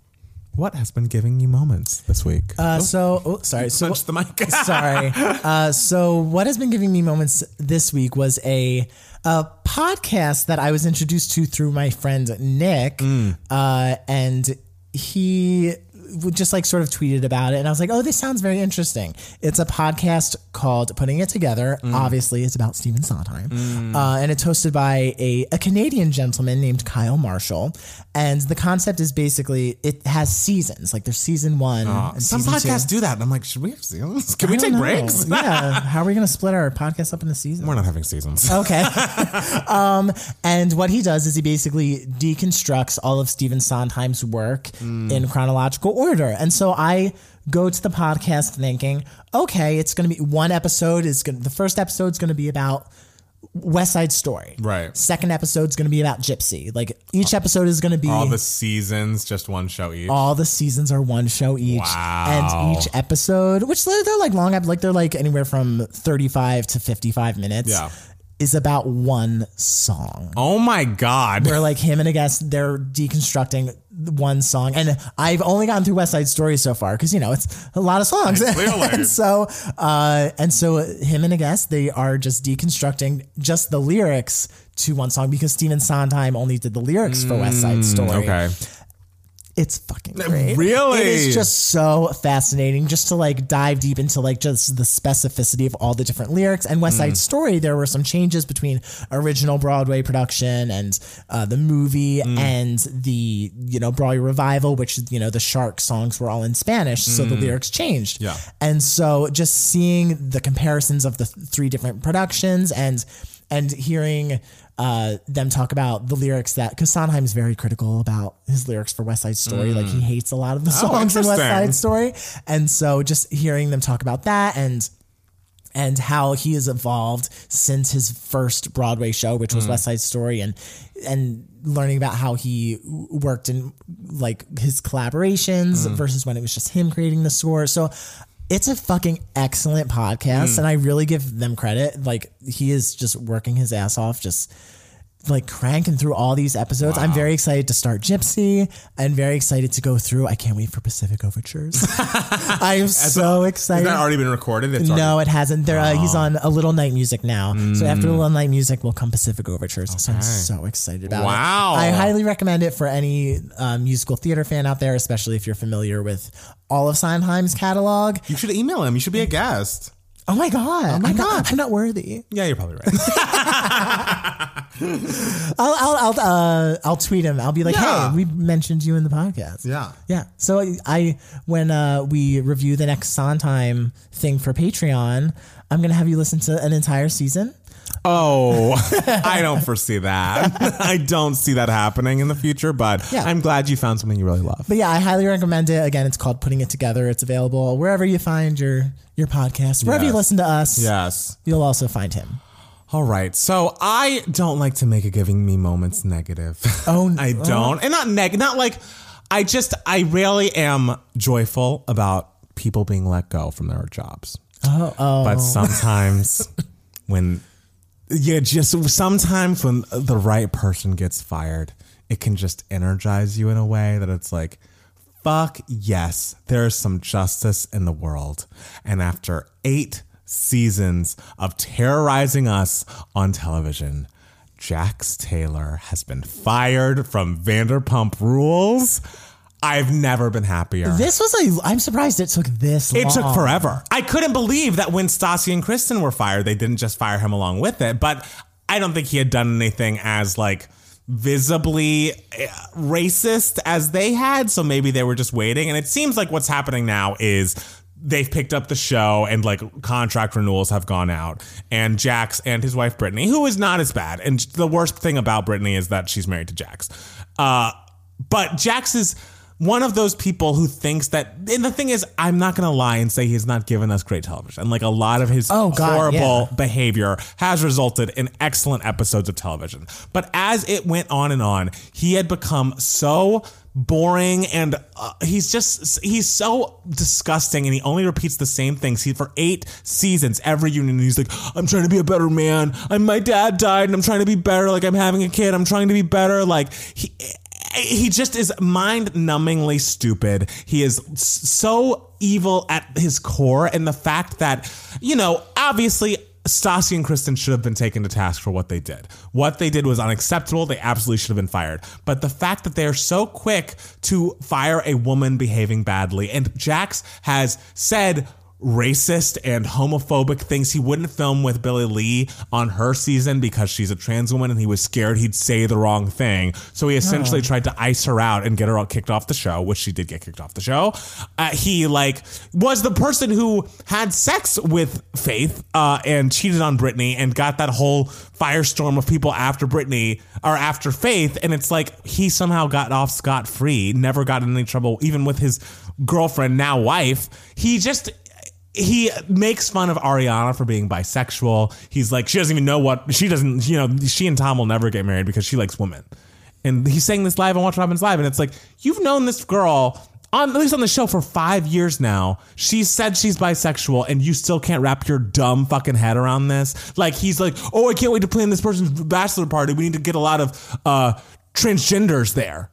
What has been giving you moments this week? Uh, so oh, sorry, so the mic. sorry. Uh, so what has been giving me moments this week was a, a podcast that I was introduced to through my friend Nick, Mm. uh, and he just like sort of tweeted about it, and I was like, "Oh, this sounds very interesting." It's a podcast called "Putting It Together." Mm. Obviously, it's about Stephen Sondheim, uh, and it's hosted by a, a Canadian gentleman named Kyle Marshall. And the concept is basically it has seasons, like there's season one. and Some season two. podcasts do that. And I'm like, should we have seasons? Can we take know. breaks? yeah. How are we going to split our podcast up into seasons? We're not having seasons. Okay. um, and what he does is he basically deconstructs all of Stephen Sondheim's work Mm. in chronological order. And so I go to the podcast thinking, okay, it's going to be one episode is going the first episode is going to be about West Side Story. Right. Second episode is going to be about Gypsy. Like each episode is going to be All the seasons, just one show each. all the seasons are one show each Wow. and each episode which they're, like long like they're like anywhere from 35 to 55 minutes Yeah. is about one song oh my god. where like him and a guest they're deconstructing one song and i've only gotten through west side story so far because you know it's a lot of songs Clearly. and so uh and so him and a guest they are just deconstructing just the lyrics to one song because Stephen Sondheim only did the lyrics for West Side Story. Mm, Okay. It's fucking great. Really? It is just so fascinating just to like dive deep into like just the specificity of all the different lyrics. And West Mm. Side Story, there were some changes between original Broadway production and uh, the movie Mm. and the, you know, Broadway revival, which, you know, the Shark songs were all in Spanish. So the lyrics changed. Mm. Yeah. And so just seeing the comparisons of the three different productions and, and hearing uh, them talk about the lyrics that because Sondheim is very critical about his lyrics for West Side Story. Like he mm. hates a lot of the oh, songs in West. Side Story, and so just hearing them talk about that and and how he has evolved since his first Broadway show, which was mm. West Side Story, and and learning about how he worked in like his collaborations mm. versus when it was just him creating the score. So it's a fucking excellent podcast, mm. and I really give them credit. Like he is just working his ass off, just like cranking through all these episodes. I'm very excited to start Gypsy and very excited to go through. I can't wait for Pacific Overtures. I am so excited. Has that already been recorded? It's No, it hasn't. There, uh, he's on a little night music now. So after a little night music will come Pacific Overtures. So I'm so excited about Wow. it. I highly recommend it for any uh, musical theater fan out there, especially if you're familiar with all of Sondheim's catalog. You should email him. You should be a guest. Oh my god! Oh my I'm God. Not, I'm not worthy. Yeah, you're probably right. I'll I'll I'll, uh, I'll tweet him. I'll be like, Yeah. hey, we mentioned you in the podcast. Yeah. yeah. So I when uh, we review the next Sondheim thing for Patreon, I'm gonna have you listen to an entire season. Oh, I don't foresee that. I don't see that happening in the future, but Yeah. I'm glad you found something you really love. But yeah, I highly recommend it. Again, it's called Putting It Together. It's available wherever you find your your podcast. Wherever you Yes. listen to us, Yes. you'll also find him. All right. So I don't like to make a giving me moments negative. Oh, I oh. don't. And not neg not like I just I really am joyful about people being let go from their jobs. Oh, oh. But sometimes when yeah, just sometimes when the right person gets fired, it can just energize you in a way that it's like, fuck yes, there's some justice in the world. And after eight seasons of terrorizing us on television, Jax Taylor has been fired from Vanderpump Rules. I've never been happier. This was a. I'm surprised it took this. It long. took forever. I couldn't believe that when Stassi and Kristen were fired, they didn't just fire him along with it. But I don't think he had done anything as like visibly eh, racist as they had. So maybe they were just waiting. And it seems like what's happening now is they've picked up the show and like contract renewals have gone out. And Jax and his wife Brittany, who is not as bad. And the worst thing about Brittany is that she's married to Jax. Uh, but Jax is one of those people who thinks that and the thing is i'm not going to lie and say he's not given us great television and like a lot of his Oh, God, horrible yeah. behavior has resulted in excellent episodes of television but as it went on and on he had become so boring and uh, he's just he's so disgusting and he only repeats the same things he for eight seasons every union he's like i'm trying to be a better man i'm my dad died and i'm trying to be better like i'm having a kid i'm trying to be better like he he just is mind numbingly stupid. He is so evil at his core. And the fact that, you know, obviously Stassi and Kristen should have been taken to task for what they did. What they did was unacceptable. They absolutely should have been fired. But the fact that they are so quick to fire a woman behaving badly, and Jax has said, racist and homophobic things. He wouldn't film with Billie Lee on her season because she's a trans woman and he was scared he'd say the wrong thing. So he essentially tried to ice her out and get her all kicked off the show, which she did get kicked off the show. Uh, he like was the person who had sex with Faith uh, and cheated on Brittany and got that whole firestorm of people after Brittany or after Faith. And it's like he somehow got off scot free, never got in any trouble, even with his girlfriend, now wife. He just he makes fun of Ariana for being bisexual. He's like, she doesn't even know what she doesn't, you know, she and Tom will never get married because she likes women. And he's saying this live on Watch Happens Live. And it's like, you've known this girl on at least on the show for five years now. She said she's bisexual and you still can't wrap your dumb fucking head around this. Like he's like, oh, I can't wait to plan this person's bachelor party. We need to get a lot of uh transgenders there.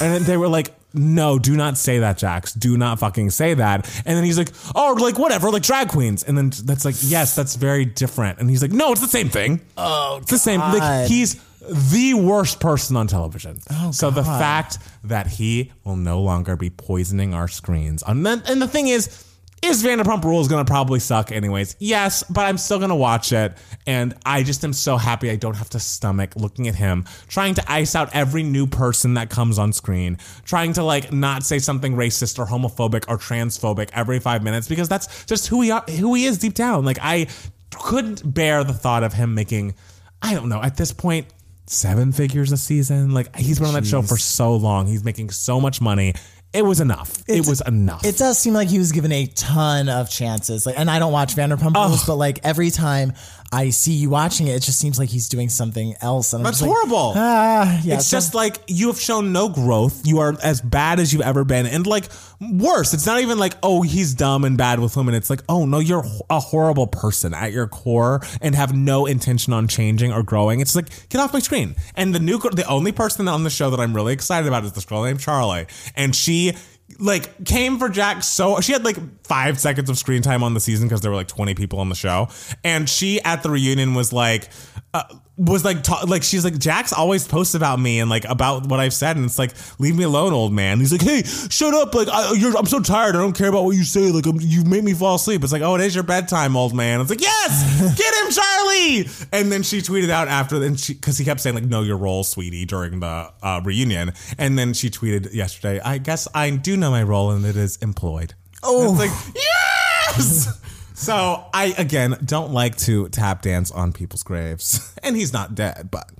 And they were like, no, do not say that, Jax. Do not fucking say that. And then he's like, oh, like whatever, like drag queens. And then that's like, yes, that's very different. And he's like, no, it's the same thing. Oh, it's the same. Like he's the worst person on television. Oh, so the fact that he will no longer be poisoning our screens. And then, and the thing is, is Vanderpump Rules to probably suck anyways? Yes, but I'm still to watch it. And I just am so happy I don't have to stomach looking at him trying to ice out every new person that comes on screen, trying to like not say something racist or homophobic or transphobic every five minutes because that's just who he are, who he is deep down. Like I couldn't bear the thought of him making, I don't know, at this point, seven figures a season. Like he's been on that show for so long. He's making so much money. It was enough. it was enough. It does seem like he was given a ton of chances. Like, and I don't watch Vanderpump Rules, but like every time I see you watching it, it just seems like he's doing something else. And I'm That's just like, horrible. Ah, yeah. it's so- just like you have shown no growth. You are as bad as you've ever been, and like worse. It's not even like oh he's dumb and bad with women. It's like oh no you're a horrible person at your core and have no intention on changing or growing. It's like get off my screen. And the new the only person on the show that I'm really excited about is this girl named Charlie, and she like came for Jack so she had like five seconds of screen time on the season because there were like 20 people on the show. And she at the reunion was like uh, was like ta- like she's like Jax always posts about me and like about what I've said. And it's like leave me alone old man. He's like hey shut up. Like I, you're, I'm so tired. I don't care about what you say. Like I'm, you made me fall asleep. It's like oh it is your bedtime old man. It's like yes get him Charlie. And then she tweeted out after and she because he kept saying like know your role sweetie during the uh, reunion. And then she tweeted yesterday I guess I do know my role and it is employed. Oh it's like yes so I again don't like to tap dance on people's graves, and he's not dead. But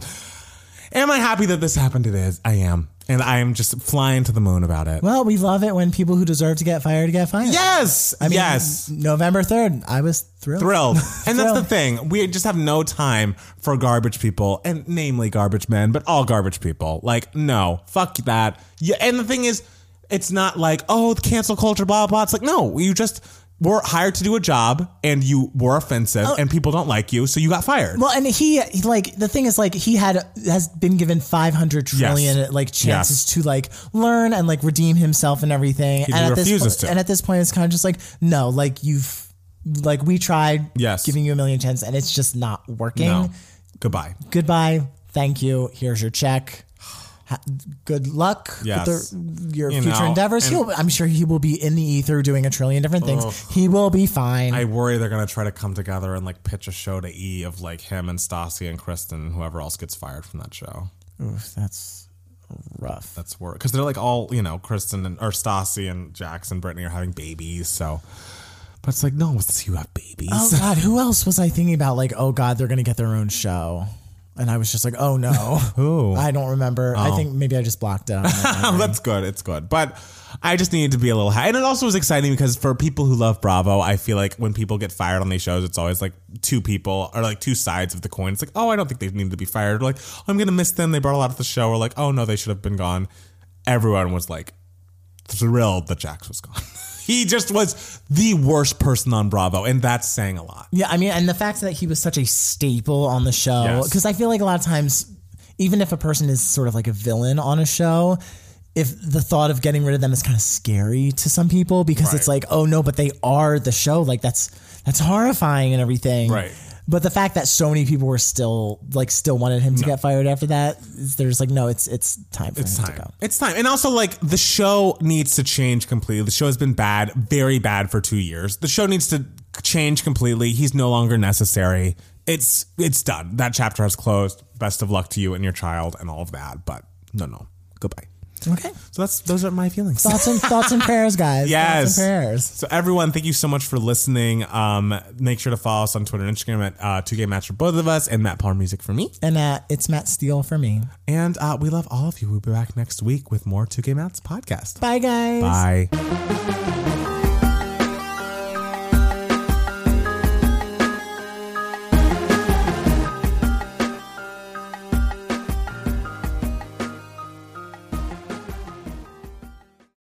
am I happy that this happened? It is. I am, and I am just flying to the moon about it. Well, we love it when people who deserve to get fired get fired. Yes, I mean, yes, November 3rd, I was thrilled. thrilled. And that's the thing. We just have no time for garbage people, and namely garbage men, but all garbage people. Like, no, fuck that. Yeah, and the thing is, it's not like oh, the cancel culture, blah blah. It's like no, you just were hired to do a job and you were offensive oh. and people don't like you, so you got fired. Well, and he he, like the thing is like he had has been given 500 trillion like chances Yes. to like learn and like redeem himself and everything. and at refuses this to. and at this point it's kind of just like no, like you've like we tried Yes. giving you a million chances and it's just not working. no, goodbye. Goodbye. Thank you. Here's your check. Ha- Good luck Yes. with the, your You future know, endeavors. He'll, I'm sure he will be in the ether doing a trillion different things. He will be fine. I worry they're gonna try to come together and like pitch a show to E of like him and Stassi and Kristen and whoever else gets fired from that show. Oof, that's rough. That's work because they're like all you know, Kristen and or Stassi and Jax and Brittany are having babies. So, but it's like no, you have babies. Oh God, who else was I thinking about? Like, oh God, they're gonna get their own show, and I was just like, oh no, Who? I don't remember. I oh. think maybe I just blocked out. That's good. It's good. But I just needed to be a little high. And it also was exciting because for people who love Bravo, I feel like when people get fired on these shows, it's always like two people or like two sides of the coin. It's like, oh, I don't think they need to be fired. Or like, oh, I'm going to miss them. They brought a lot to the show. Or like, oh, no, they should have been gone. Everyone was like thrilled that Jax was gone. he just was the worst person on Bravo. And that's saying a lot. yeah, I mean, and the fact that he was such a staple on the show, Yes. because I feel like a lot of times, even if a person is sort of like a villain on a show. If the thought of getting rid of them is kind of scary to some people because it's like, oh no, but they are the show. Like that's that's horrifying and everything. Right. But the fact that so many people were still like still wanted him to get fired after that, is- there's like, no, it's it's time for him time. to go. It's time. And also, like, the show needs to change completely. The show has been bad, very bad for two years. The show needs to change completely. He's no longer necessary. It's it's done. That chapter has closed. Best of luck to you and your child and all of that. But no, no. Goodbye. Okay. So that's those are my feelings. Thoughts and thoughts and prayers, guys. Yes. Thoughts and prayers. So everyone, thank you so much for listening. Um, make sure to follow us on Twitter and Instagram at uh, 2 Game Match for both of us and Matt Palmer Music for me. And uh, it's Matt Steele for me. And uh, we love all of you. We'll be back next week with more 2 Game Mats podcast. Bye, guys. Bye.